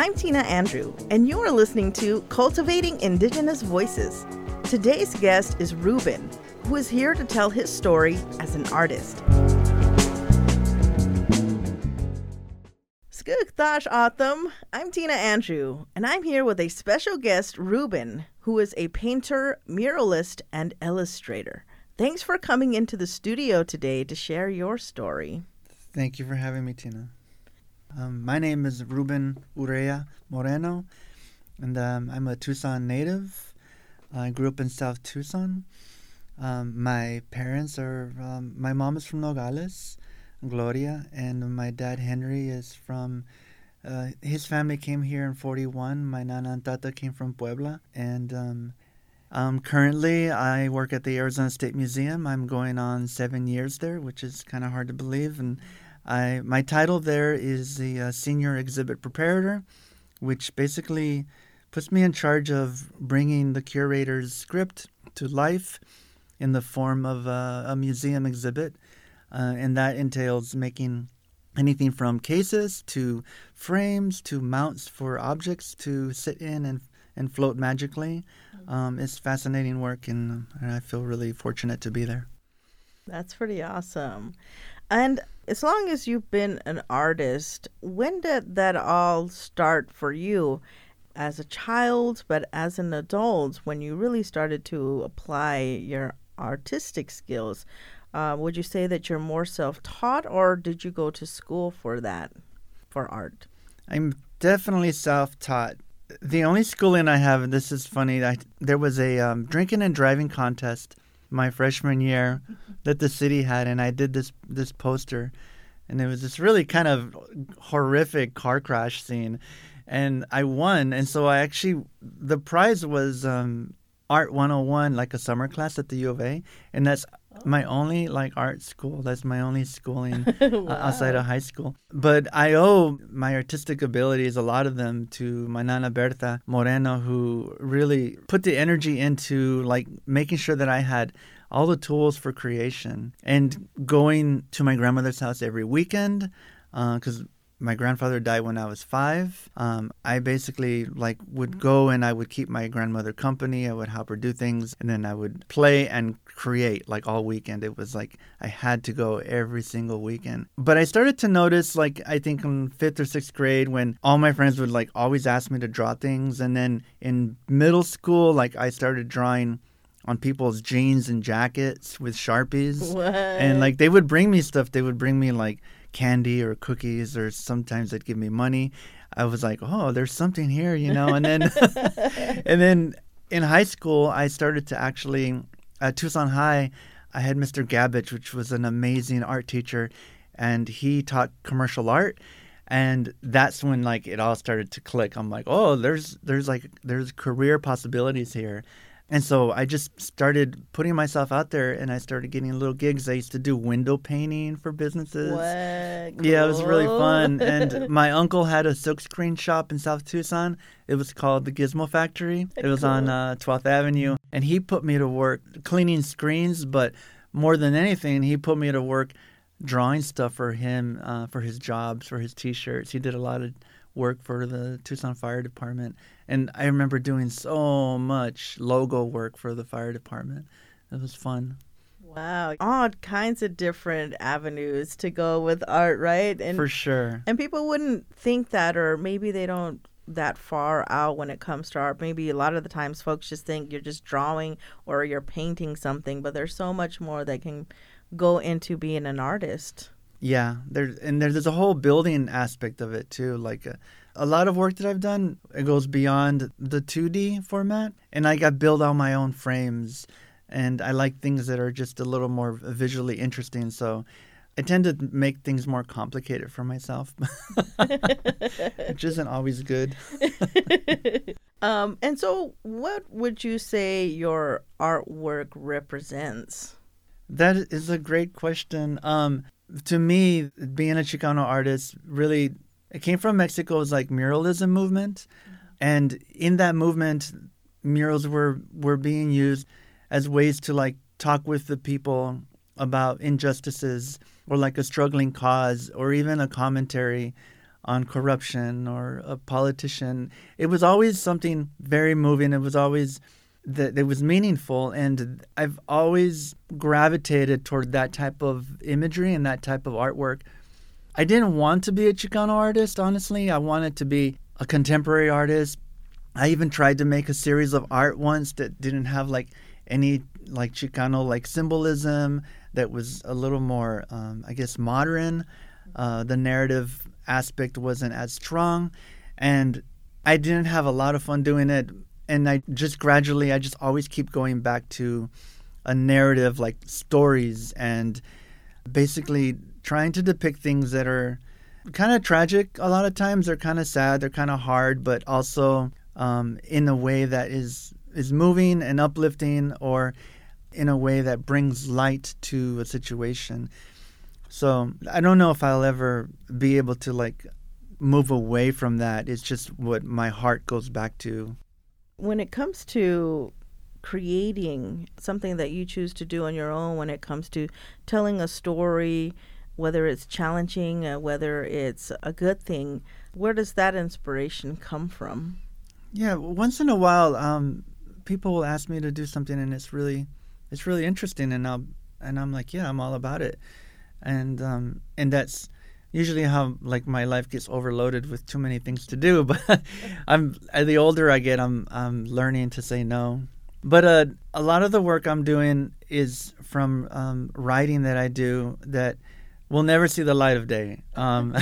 I'm Tina Andrew, and you are listening to Cultivating Indigenous Voices. Today's guest is Ruben, who is here to tell his story as an artist. Skugtash Autumn. I'm Tina Andrew, and I'm here with a special guest, Ruben, who is a painter, muralist, and illustrator. Thanks for coming into the studio today to share your story. Thank you for having me, Tina. Um, my name is Ruben Urrea Moreno, and um, I'm a Tucson native. I grew up in South Tucson. Um, my parents are, um, my mom is from Nogales, Gloria, and my dad Henry is from. Uh, his family came here in '41. My nana and tata came from Puebla, and um, um, currently I work at the Arizona State Museum. I'm going on seven years there, which is kind of hard to believe. And I my title there is the uh, senior exhibit preparator, which basically puts me in charge of bringing the curator's script to life in the form of a, a museum exhibit uh, and that entails making anything from cases to frames to mounts for objects to sit in and and float magically. Um, it's fascinating work, and, and I feel really fortunate to be there. That's pretty awesome. And as long as you've been an artist, when did that all start for you? As a child, but as an adult, when you really started to apply your artistic skills, uh, would you say that you're more self taught or did you go to school for that, for art? I'm definitely self taught. The only schooling I have, and this is funny, I, there was a um, drinking and driving contest my freshman year that the city had, and I did this this poster, and it was this really kind of horrific car crash scene, and I won, and so I actually the prize was um, Art 101, like a summer class at the U of A, and that's my only like art school. That's my only schooling wow. Uh, outside of high school. But I owe my artistic abilities, a lot of them, to my nana Berta Moreno, who really put the energy into like making sure that I had all the tools for creation and going to my grandmother's house every weekend because uh, my grandfather died when I was five. Um, I basically like would go and I would keep my grandmother company. I would help her do things, and then I would play and create like all weekend. It was like I had to go every single weekend. But I started to notice, like I think in fifth or sixth grade, when all my friends would like always ask me to draw things, and then in middle school, like I started drawing on people's jeans and jackets with sharpies, what? and like they would bring me stuff. They would bring me like candy or cookies or sometimes they'd give me money. I was like, "Oh, there's something here," you know. And then and then in high school, I started to actually at Tucson High, I had Mr. Gabbage, which was an amazing art teacher, and he taught commercial art. And that's when like it all started to click. I'm like, oh, there's there's like there's career possibilities here. And so I just started putting myself out there and I started getting little gigs. I used to do window painting for businesses. What? Cool. Yeah, it was really fun. And my uncle had a silkscreen shop in South Tucson. It was called the Gizmo Factory. It was cool. on uh, 12th Avenue. And he put me to work cleaning screens, but more than anything, he put me to work drawing stuff for him, uh, for his jobs, for his t shirts. He did a lot of work for the Tucson Fire Department. And I remember doing so much logo work for the fire department. It was fun. Wow. All kinds of different avenues to go with art, right? And For sure. And people wouldn't think that or maybe they don't that far out when it comes to art. Maybe a lot of the times folks just think you're just drawing or you're painting something, but there's so much more that can go into being an artist. Yeah, there's and there's, there's a whole building aspect of it too. Like a, uh, a lot of work that I've done, it goes beyond the 2D format, and I got build all my own frames, and I like things that are just a little more visually interesting. So I tend to make things more complicated for myself, which isn't always good. um, and so, what would you say your artwork represents? That is a great question. Um, to me, being a Chicano artist, really, it came from Mexico's like muralism movement, and in that movement, murals were were being used as ways to like talk with the people about injustices or like a struggling cause or even a commentary on corruption or a politician. It was always something very moving. It was always that it was meaningful, and I've always gravitated toward that type of imagery and that type of artwork. I didn't want to be a Chicano artist, honestly. I wanted to be a contemporary artist. I even tried to make a series of art once that didn't have like any like Chicano like symbolism that was a little more, um, I guess, modern. Uh, the narrative aspect wasn't as strong, and I didn't have a lot of fun doing it. And I just gradually, I just always keep going back to a narrative like stories and basically trying to depict things that are kind of tragic a lot of times. They're kind of sad they're kind of hard but also um, in a way that is is moving and uplifting or in a way that brings light to a situation. So i don't know if i'll ever be able to like move away from that. It's just what my heart goes back to when it comes to creating something that you choose to do on your own when it comes to telling a story whether it's challenging uh, whether it's a good thing where does that inspiration come from? Yeah once in a while um, people will ask me to do something and it's really it's really interesting and I'll and I'm like yeah I'm all about it. And um, and that's usually how like my life gets overloaded with too many things to do but I'm the older I get I'm I'm learning to say no but uh, a lot of the work I'm doing is from um, writing that I do that will never see the light of day. Um,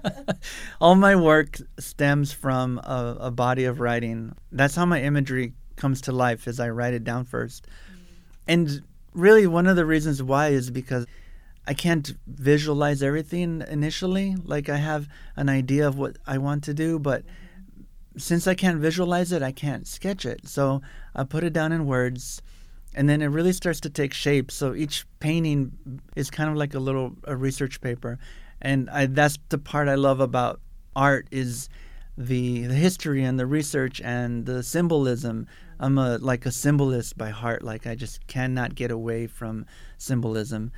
all my work stems from a, a, body of writing. That's how my imagery comes to life, as I write it down first. And really, one of the reasons why is because I can't visualize everything initially. Like I have an idea of what I want to do, but since I can't visualize it, I can't sketch it. So I put it down in words, and then it really starts to take shape. So each painting is kind of like a little a research paper, and I, that's the part I love about art is the the history and the research and the symbolism. I'm a like a symbolist by heart. Like I just cannot get away from symbolism.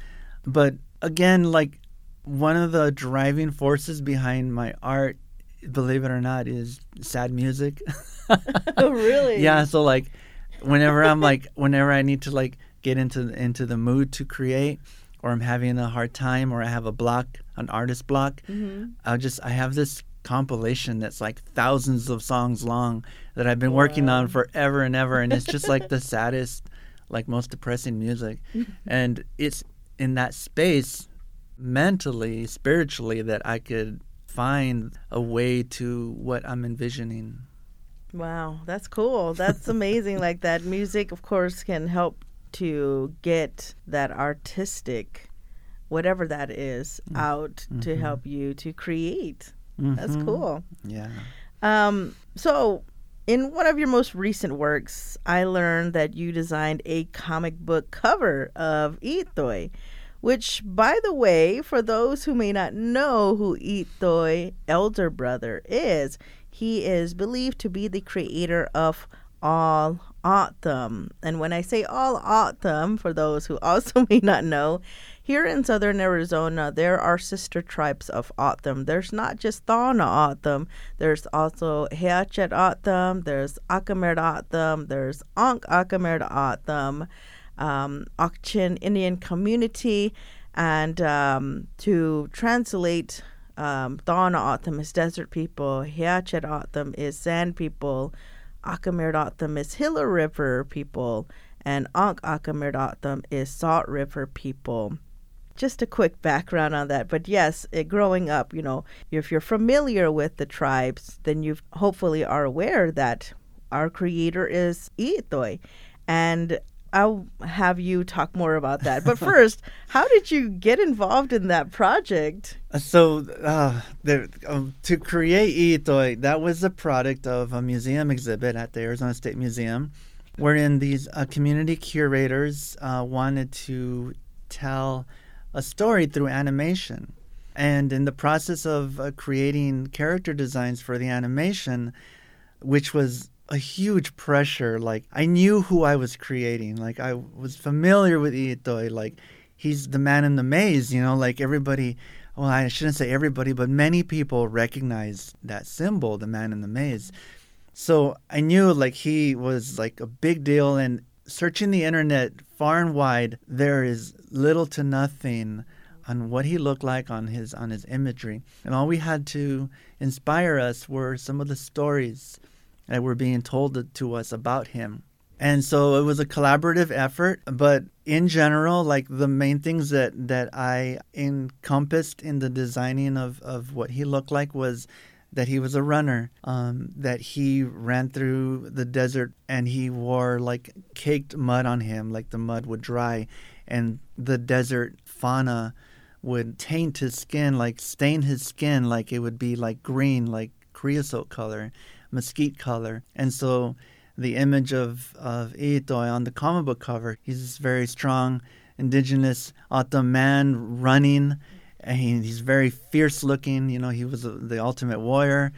But again, like one of the driving forces behind my art believe it or not, is sad music. oh, really? Yeah. So like, whenever I'm like, whenever I need to like get into into the mood to create, or I'm having a hard time, or I have a block, an artist block, mm-hmm. I'll just I have this compilation that's like thousands of songs long that I've been wow. working on forever and ever, and it's just like the saddest, like most depressing music, and it's in that space mentally, spiritually that I could find a way to what I'm envisioning. Wow, that's cool. That's amazing. like that music, of course, can help to get that artistic, whatever that is, mm. out mm-hmm. to help you to create. Mm-hmm. That's cool. Yeah. Um, so, in one of your most recent works, I learned that you designed a comic book cover of I'itoi which, by the way, for those who may not know who I'itoi elder brother is, he is believed to be the creator of all O'odham. And when I say all O'odham, for those who also may not know, here in southern Arizona, there are sister tribes of O'odham. There's not just Tohono O'odham, there's also Hia-Ced O'odham, there's Akimel O'odham, there's Onk Akimel O'odham um, Ak-Chin Indian community, and um, to translate um, Tohono O'odham is desert people, Hia-Ced O'odham is sand people, Akamerd O'odham is Gila River people, and Onk Akimel O'odham is Salt River people. Just a quick background on that, but yes, it, growing up, you know, if you're familiar with the tribes, then you hopefully are aware that our creator is I'itoi. And I'll have you talk more about that. But first, how did you get involved in that project? Uh, so, uh, the, um, to create I'itoi, that was a product of a museum exhibit at the Arizona State Museum, wherein these uh, community curators uh, wanted to tell a story through animation. And in the process of uh, creating character designs for the animation, which was a huge pressure. Like I knew who I was creating. Like I was familiar with I'itoi. Like he's the man in the maze. You know, like everybody well, I shouldn't say everybody, but many people recognize that symbol, the man in the maze. So I knew like he was like a big deal and searching the internet far and wide, there is little to nothing on what he looked like on his on his imagery. And all we had to inspire us were some of the stories that were being told to us about him. And so it was a collaborative effort, but in general, like the main things that, that I encompassed in the designing of, of what he looked like was that he was a runner, um, that he ran through the desert and he wore like caked mud on him, like the mud would dry, and the desert fauna would taint his skin, like stain his skin, like it would be like green, like creosote color, mesquite color. And so the image of, of I'itoi on the comic book cover, he's this very strong, indigenous O'odham man running. And he's very fierce looking. You know, he was the ultimate warrior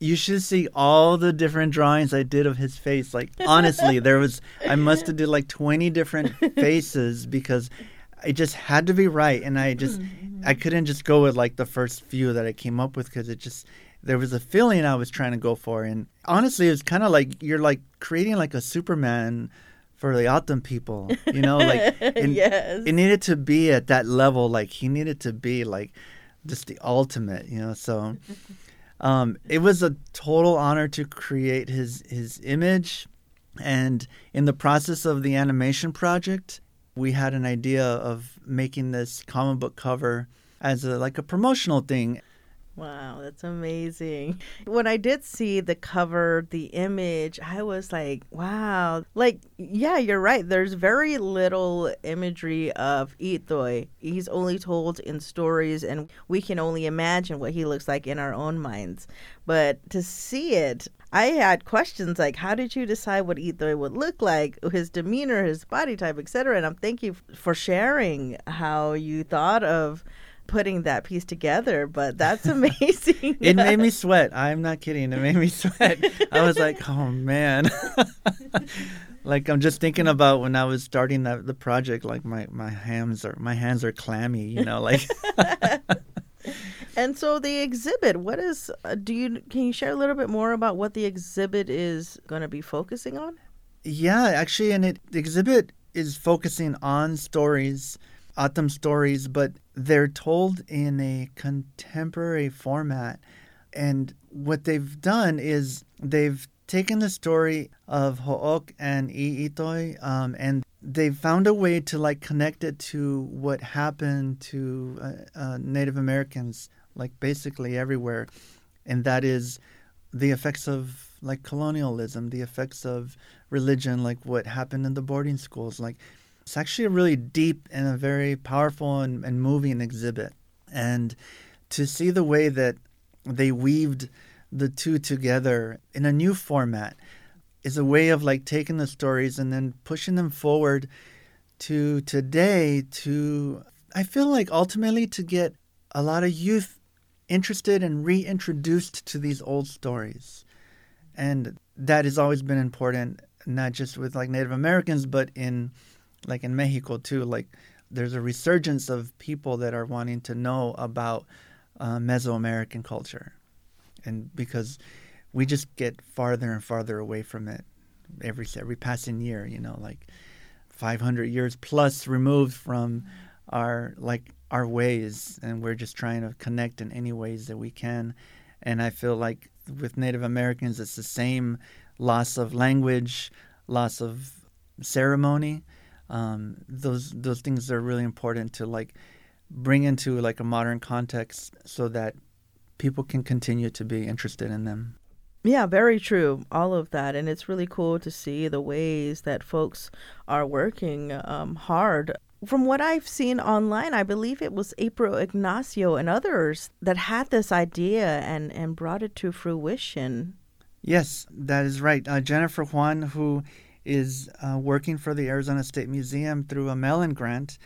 you should see all the different drawings I did of his face. Like honestly, there was I must have did like 20 different faces because it just had to be right and i just mm-hmm. i couldn't just go with like the first few that i came up with because it just there was a feeling i was trying to go for and honestly it was kind of like you're like creating like a superman for the O'odham people you know like yes. it needed to be at that level like he needed to be like just the ultimate you know so um, it was a total honor to create his his image and in the process of the animation project we had an idea of making this comic book cover as a like a promotional thing. Wow, that's amazing. When I did see the cover, the image, I was like, wow. Like, yeah, you're right. There's very little imagery of I'itoi. He's only told in stories, and we can only imagine what he looks like in our own minds. But to see it, I had questions like, how did you decide what I'itoi would look like, his demeanor, his body type, etc. And I'm thank you for sharing how you thought of putting that piece together. But that's amazing. it made me sweat. I'm not kidding. It made me sweat. I was like, oh man. like I'm just thinking about when I was starting the the project. Like my my hands are my hands are clammy. You know, like. And so the exhibit, what is uh, do you can you share a little bit more about what the exhibit is going to be focusing on? Yeah, actually and it the exhibit is focusing on stories, O'odham stories, but they're told in a contemporary format. And what they've done is they've taken the story of Ho'ok and I'itoi um, and they found a way to like connect it to what happened to uh, uh, Native Americans like basically everywhere, and that is the effects of like colonialism, the effects of religion, like what happened in the boarding schools. Like it's actually a really deep and a very powerful and, and moving exhibit. And to see the way that they weaved the two together in a new format is a way of like taking the stories and then pushing them forward to today to I feel like ultimately to get a lot of youth interested and reintroduced to these old stories. And that has always been important, not just with like Native Americans, but in like in Mexico too. Like there's a resurgence of people that are wanting to know about uh, Mesoamerican culture. And because we just get farther and farther away from it every every passing year, you know, like 500 years plus removed from our like our ways and we're just trying to connect in any ways that we can and i feel like with native americans it's the same loss of language loss of ceremony um, those those things are really important to like bring into like a modern context so that people can continue to be interested in them yeah, very true. All of that. And it's really cool to see the ways that folks are working um, hard from what I've seen online, I believe it was April Ignacio and others that had this idea and, and brought it to fruition. Yes, that is right. Uh, Jennifer Juan, who is uh, working for the Arizona State Museum through a Mellon grant,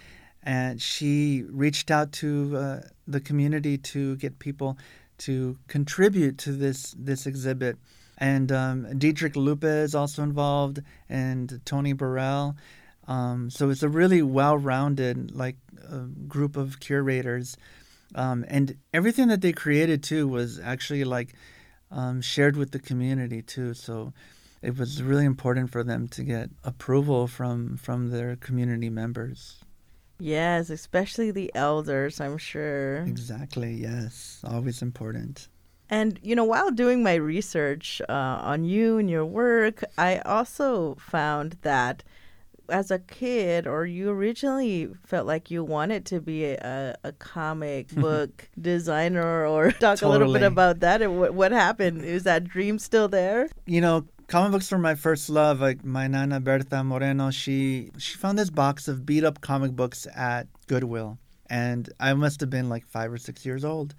and she reached out to uh, the community to get people to contribute to this this exhibit. And um, Diedrich Lupe is also involved, and Tony Burrell. Um, so it's a really well-rounded like uh, group of curators, Um, and everything that they created too was actually like um, shared with the community too. So it was really important for them to get approval from from their community members. Yes, especially the elders, I'm sure. Exactly. Yes, always important. And, you know, while doing my research uh, on you and your work, I also found that as a kid, or you originally felt like you wanted to be a, a comic book designer, or talk Totally. a little bit about that and what, what happened. Is that dream still there? You know, comic books were my first love. Like my nana Berta Moreno, she she found this box of beat up comic books at Goodwill, and I must have been like five or six years old,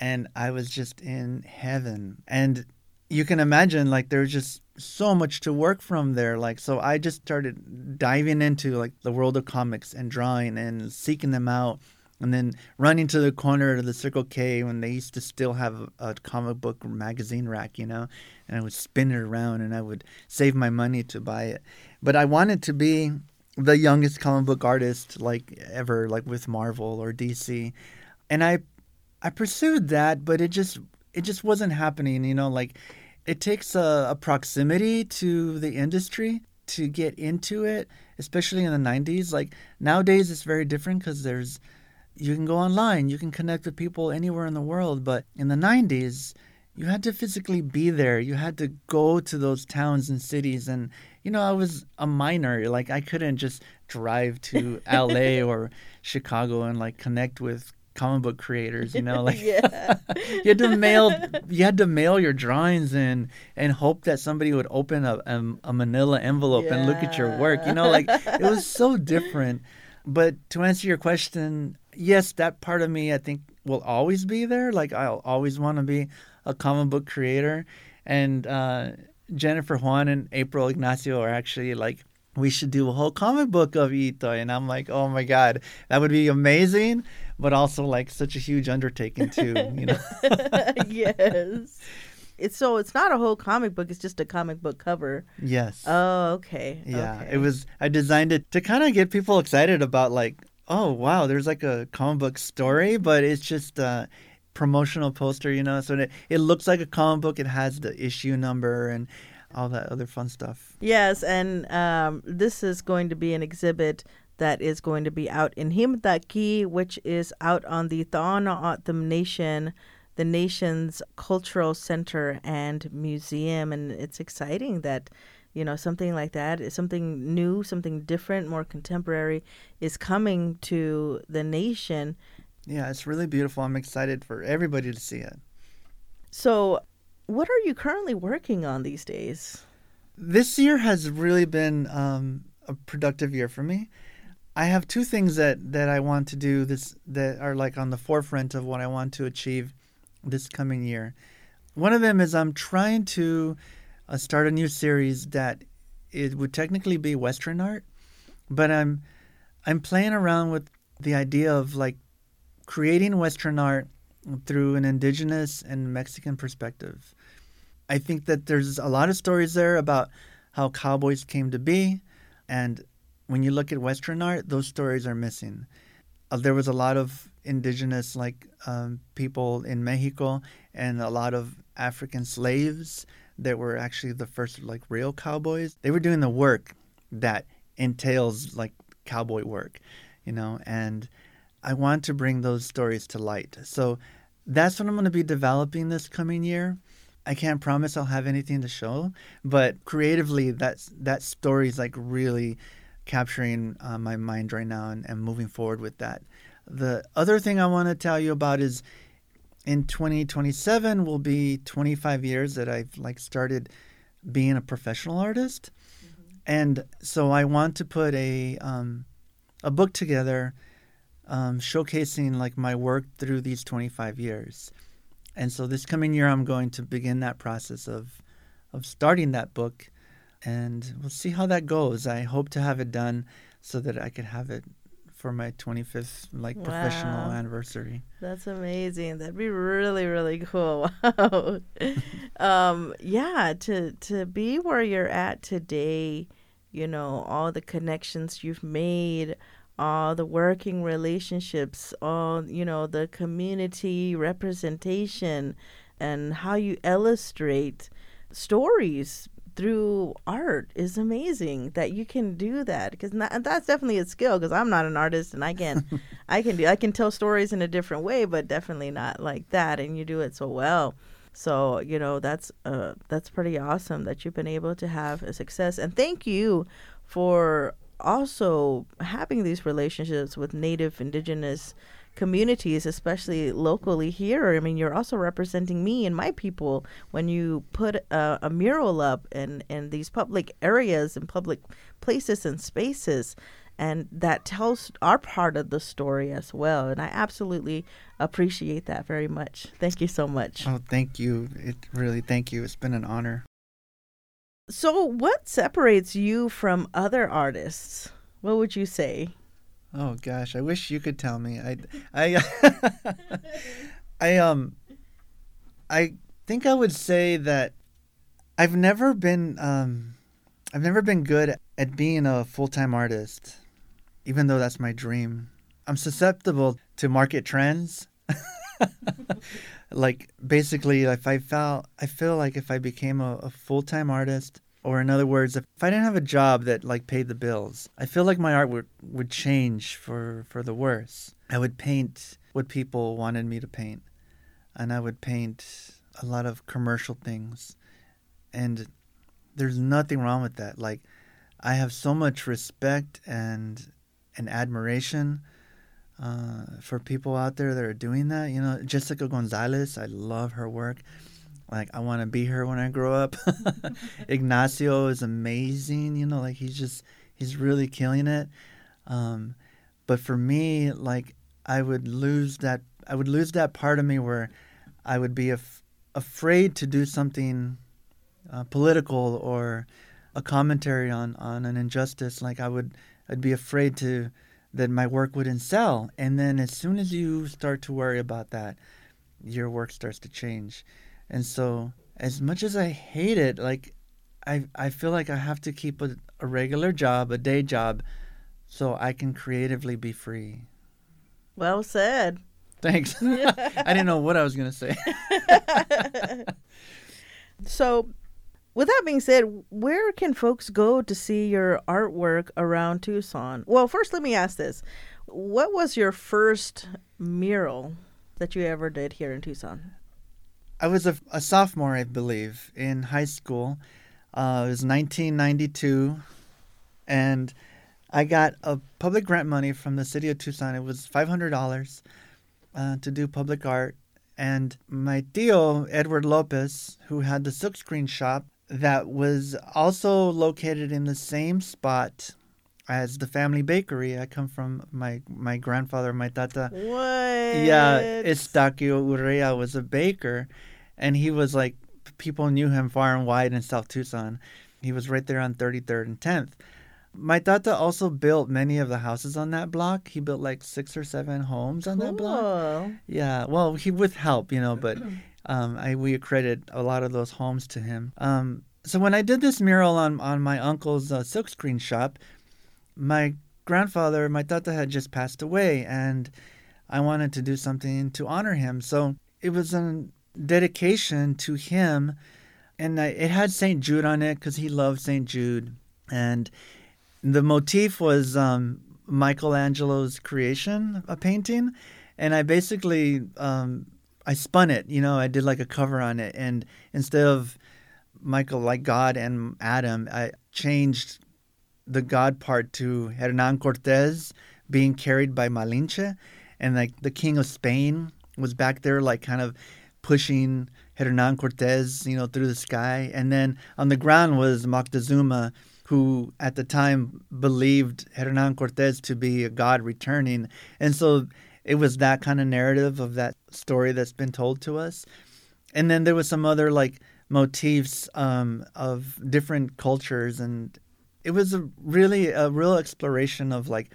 and I was just in heaven. And you can imagine like there's just so much to work from there. Like so, I just started diving into like the world of comics and drawing and seeking them out. And then running to the corner of the Circle K when they used to still have a, comic book magazine rack, you know, and I would spin it around and I would save my money to buy it. But I wanted to be the youngest comic book artist like ever, like with Marvel or DC, and I I pursued that, but it just it just wasn't happening. You know, like it takes a, a proximity to the industry to get into it, especially in the '90s. Like nowadays, it's very different because there's you can go online, you can connect with people anywhere in the world. But in the '90s, you had to physically be there. You had to go to those towns and cities. And, you know, I was a minor. Like, I couldn't just drive to LA or Chicago and, like, connect with comic book creators, you know? Like, yeah. you had to mail you had to mail your drawings in and hope that somebody would open a, a, um, a manila envelope and look at your work you know like it was so different but to answer your question yes that part of me i think will always be there like i'll always want to be a comic book creator and uh, jennifer juan and april ignacio are actually like we should do a whole comic book of Ito. And I'm like, oh my God, that would be amazing, but also like such a huge undertaking too, you know? yes. It's so it's not a whole comic book, it's just a comic book cover. yes. Oh, okay. yeah. okay. It was, I designed it to kind of get people excited about like, oh wow, there's like a comic book story, but it's just a promotional poster, you know? So it, it looks like a comic book. It has the issue number and all that other fun stuff. Yes, and um, this is going to be an exhibit that is going to be out in Himtaki, which is out on the Tohono O'odham Nation, the nation's cultural center and museum. And it's exciting that, you know, something like that is something new, something different, more contemporary is coming to the nation. Yeah, it's really beautiful. I'm excited for everybody to see it. So, what are you currently working on these days? This year has really been um, a productive year for me. I have two things that, that I want to do this that are like on the forefront of what I want to achieve this coming year. One of them is I'm trying to uh, start a new series that it would technically be Western art, but I'm I'm playing around with the idea of like creating Western art through an indigenous and Mexican perspective. I think that there's a lot of stories there about how cowboys came to be, and when you look at Western art, those stories are missing. Uh, there was a lot of indigenous like um, people in Mexico and a lot of African slaves that were actually the first like real cowboys. They were doing the work that entails like cowboy work, you know, and I want to bring those stories to light. So that's what I'm going to be developing this coming year. I can't promise I'll have anything to show, but creatively, that's that story is like really capturing uh, my mind right now and, and moving forward with that. The other thing I want to tell you about is in 2027 will be 25 years that I've like started being a professional artist, and so I want to put a um, a book together um, showcasing like my work through these 25 years. And so this coming year, I'm going to begin that process of of starting that book, and we'll see how that goes. I hope to have it done so that I could have it for my 25th like professional anniversary. That's amazing. That'd be really, really cool. Wow. um, yeah, to to be where you're at today, you know, all the connections you've made, all the working relationships, all, you know, the community representation, and how you illustrate stories through art is amazing that you can do that because that's definitely a skill because i'm not an artist and i can i can do i can tell stories in a different way but definitely not like that and you do it so well. So you know that's uh that's pretty awesome that you've been able to have a success and thank you for also having these relationships with native indigenous communities, especially locally here. I mean, you're also representing me and my people when you put a, a mural up in, in these public areas and public places and spaces. And that tells our part of the story as well. And I absolutely appreciate that very much. Thank you so much. Oh, thank you. It really, thank you. It's been an honor. So, what separates you from other artists? What would you say? Oh gosh, I wish you could tell me. I I I um I think I would say that I've never been um I've never been good at being a full-time artist even though that's my dream. I'm susceptible to market trends. like basically if I felt I feel like if I became a, a full-time artist or in other words, if I didn't have a job that like paid the bills, I feel like my art would, would change for, for the worse. I would paint what people wanted me to paint. And I would paint a lot of commercial things. And there's nothing wrong with that. Like I have so much respect and and admiration uh, for people out there that are doing that. You know, Jessica Gonzalez, I love her work. Like I want to be her when I grow up. Ignacio is amazing, you know, like he's just he's really killing it. Um, but for me, like I would lose that I would lose that part of me where I would be af- afraid to do something uh, political or a commentary on on an injustice. Like I would I'd be afraid to that my work wouldn't sell. And then as soon as you start to worry about that, your work starts to change. And so, as much as I hate it, like I I feel like I have to keep a, a regular job, a day job, so I can creatively be free. Well said. Thanks. I didn't know what I was going to say. so, with that being said, where can folks go to see your artwork around Tucson? Well, first, let me ask this What was your first mural that you ever did here in Tucson? I was a, a sophomore, I believe, in high school. Uh, it was 1992, and I got a public grant money from the city of Tucson. It was $500 uh, to do public art. And my tío, Edward Lopez, who had the silkscreen shop that was also located in the same spot as the family bakery. I come from my my grandfather, my tata. What? Yeah, Eustaquio Urrea was a baker, and he was like people knew him far and wide in South Tucson. He was right there on 33rd and 10th. My tata also built many of the houses on that block. He built like six or seven homes on cool. that block. Yeah, well, he with help, you know, but um, I we accredit a lot of those homes to him. Um, so when I did this mural on on my uncle's uh, silkscreen shop, my grandfather, my tata had just passed away, and I wanted to do something to honor him. So it was a dedication to him, and I, it had St. Jude on it because he loved St. Jude, and the motif was um, Michelangelo's creation, a painting, and I basically um, I spun it. You know, I did like a cover on it, and instead of Michael like God and Adam, I changed the God part to Hernan Cortez being carried by Malinche, and like the King of Spain was back there, like kind of pushing Hernan Cortez, you know, through the sky, and then on the ground was Moctezuma, who at the time believed Hernan Cortez to be a god returning, and so it was that kind of narrative of that story that's been told to us, and then there was some other like motifs um, of different cultures and it was a really a real exploration of like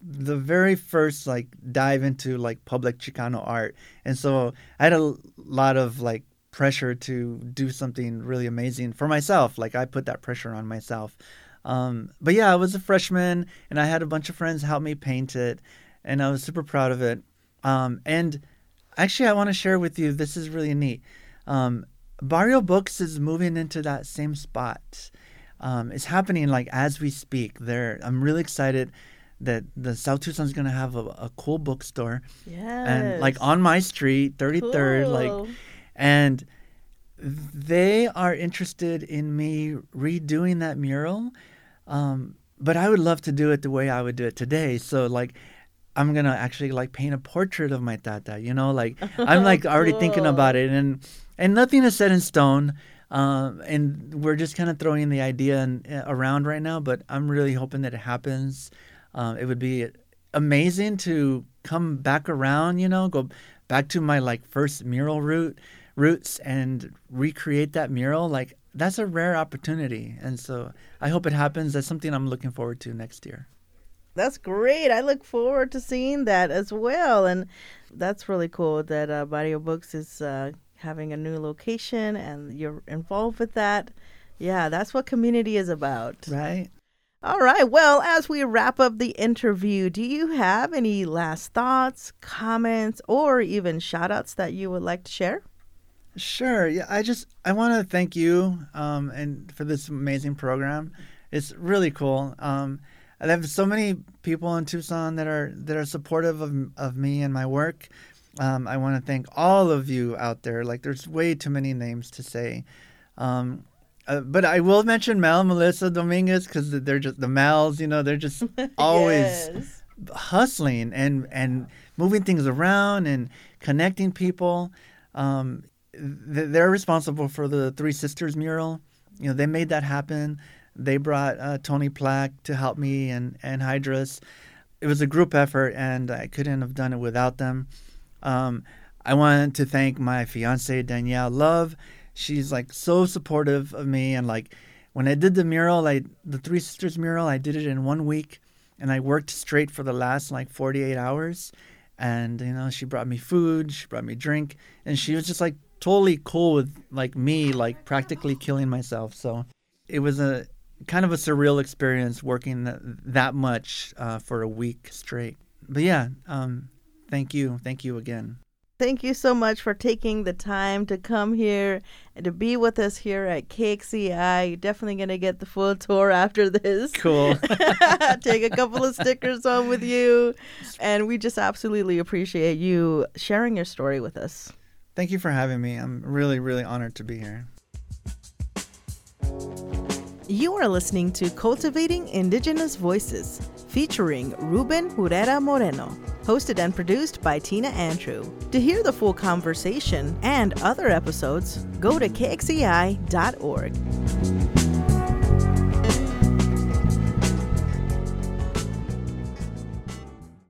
the very first like dive into like public Chicano art. And so I had a lot of like pressure to do something really amazing for myself. Like I put that pressure on myself. Um, but yeah, I was a freshman, and I had a bunch of friends help me paint it, and I was super proud of it. Um, and actually, I want to share with you. This is really neat. Um, Barrio Books is moving into that same spot. Um, it's happening like as we speak. There, I'm really excited that the South Tucson's gonna have a, a cool bookstore. Yes. And like on my street, 33rd, Cool. like, and they are interested in me redoing that mural. Um, but I would love to do it the way I would do it today. So like, I'm gonna actually like paint a portrait of my tata. You know, like I'm like already thinking about it, and and nothing is set in stone. Um, and we're just kind of throwing the idea in, around right now, but I'm really hoping that it happens. Um, it would be amazing to come back around, you know, go back to my like first mural route roots and recreate that mural. Like that's a rare opportunity, and so I hope it happens. That's something I'm looking forward to next year. That's great. I look forward to seeing that as well. And that's really cool that uh, Barrio Books is uh, having a new location and you're involved with that. Yeah, that's what community is about. Right. All right. Well, as we wrap up the interview, do you have any last thoughts, comments, or even shout outs that you would like to share? Sure. Yeah, I just I want to thank you um, and for this amazing program. It's really cool. Um, I have so many people in Tucson that are that are supportive of of me and my work. Um, I want to thank all of you out there. Like, there's way too many names to say. Um, uh, but I will mention Mel Melissa Dominguez because they're just the Mels. You know, they're just always Yes. hustling and and moving things around and connecting people. Um, they're responsible for the Three Sisters mural. You know, they made that happen. They brought uh, Tony Plack to help me and and Hydras. It was a group effort, and I couldn't have done it without them. Um, I wanted to thank my fiance Danielle Love. She's like so supportive of me, and like when I did the mural, I the Three Sisters mural, I did it in one week, and I worked straight for the last like 48 hours. And you know, she brought me food, she brought me drink, and she was just like totally cool with like me, like practically killing myself. So it was a kind of a surreal experience working that, that much uh, for a week straight. But yeah, um, thank you, thank you again. Thank you so much for taking the time to come here and to be with us here at KXCI. You're definitely going to get the full tour after this. Cool. Take a couple of stickers home with you. And we just absolutely appreciate you sharing your story with us. Thank you for having me. I'm really, really honored to be here. You are listening to Cultivating Indigenous Voices, featuring Ruben Urrea Moreno, hosted and produced by Tina Andrew. To hear the full conversation and other episodes, go to kxci.org.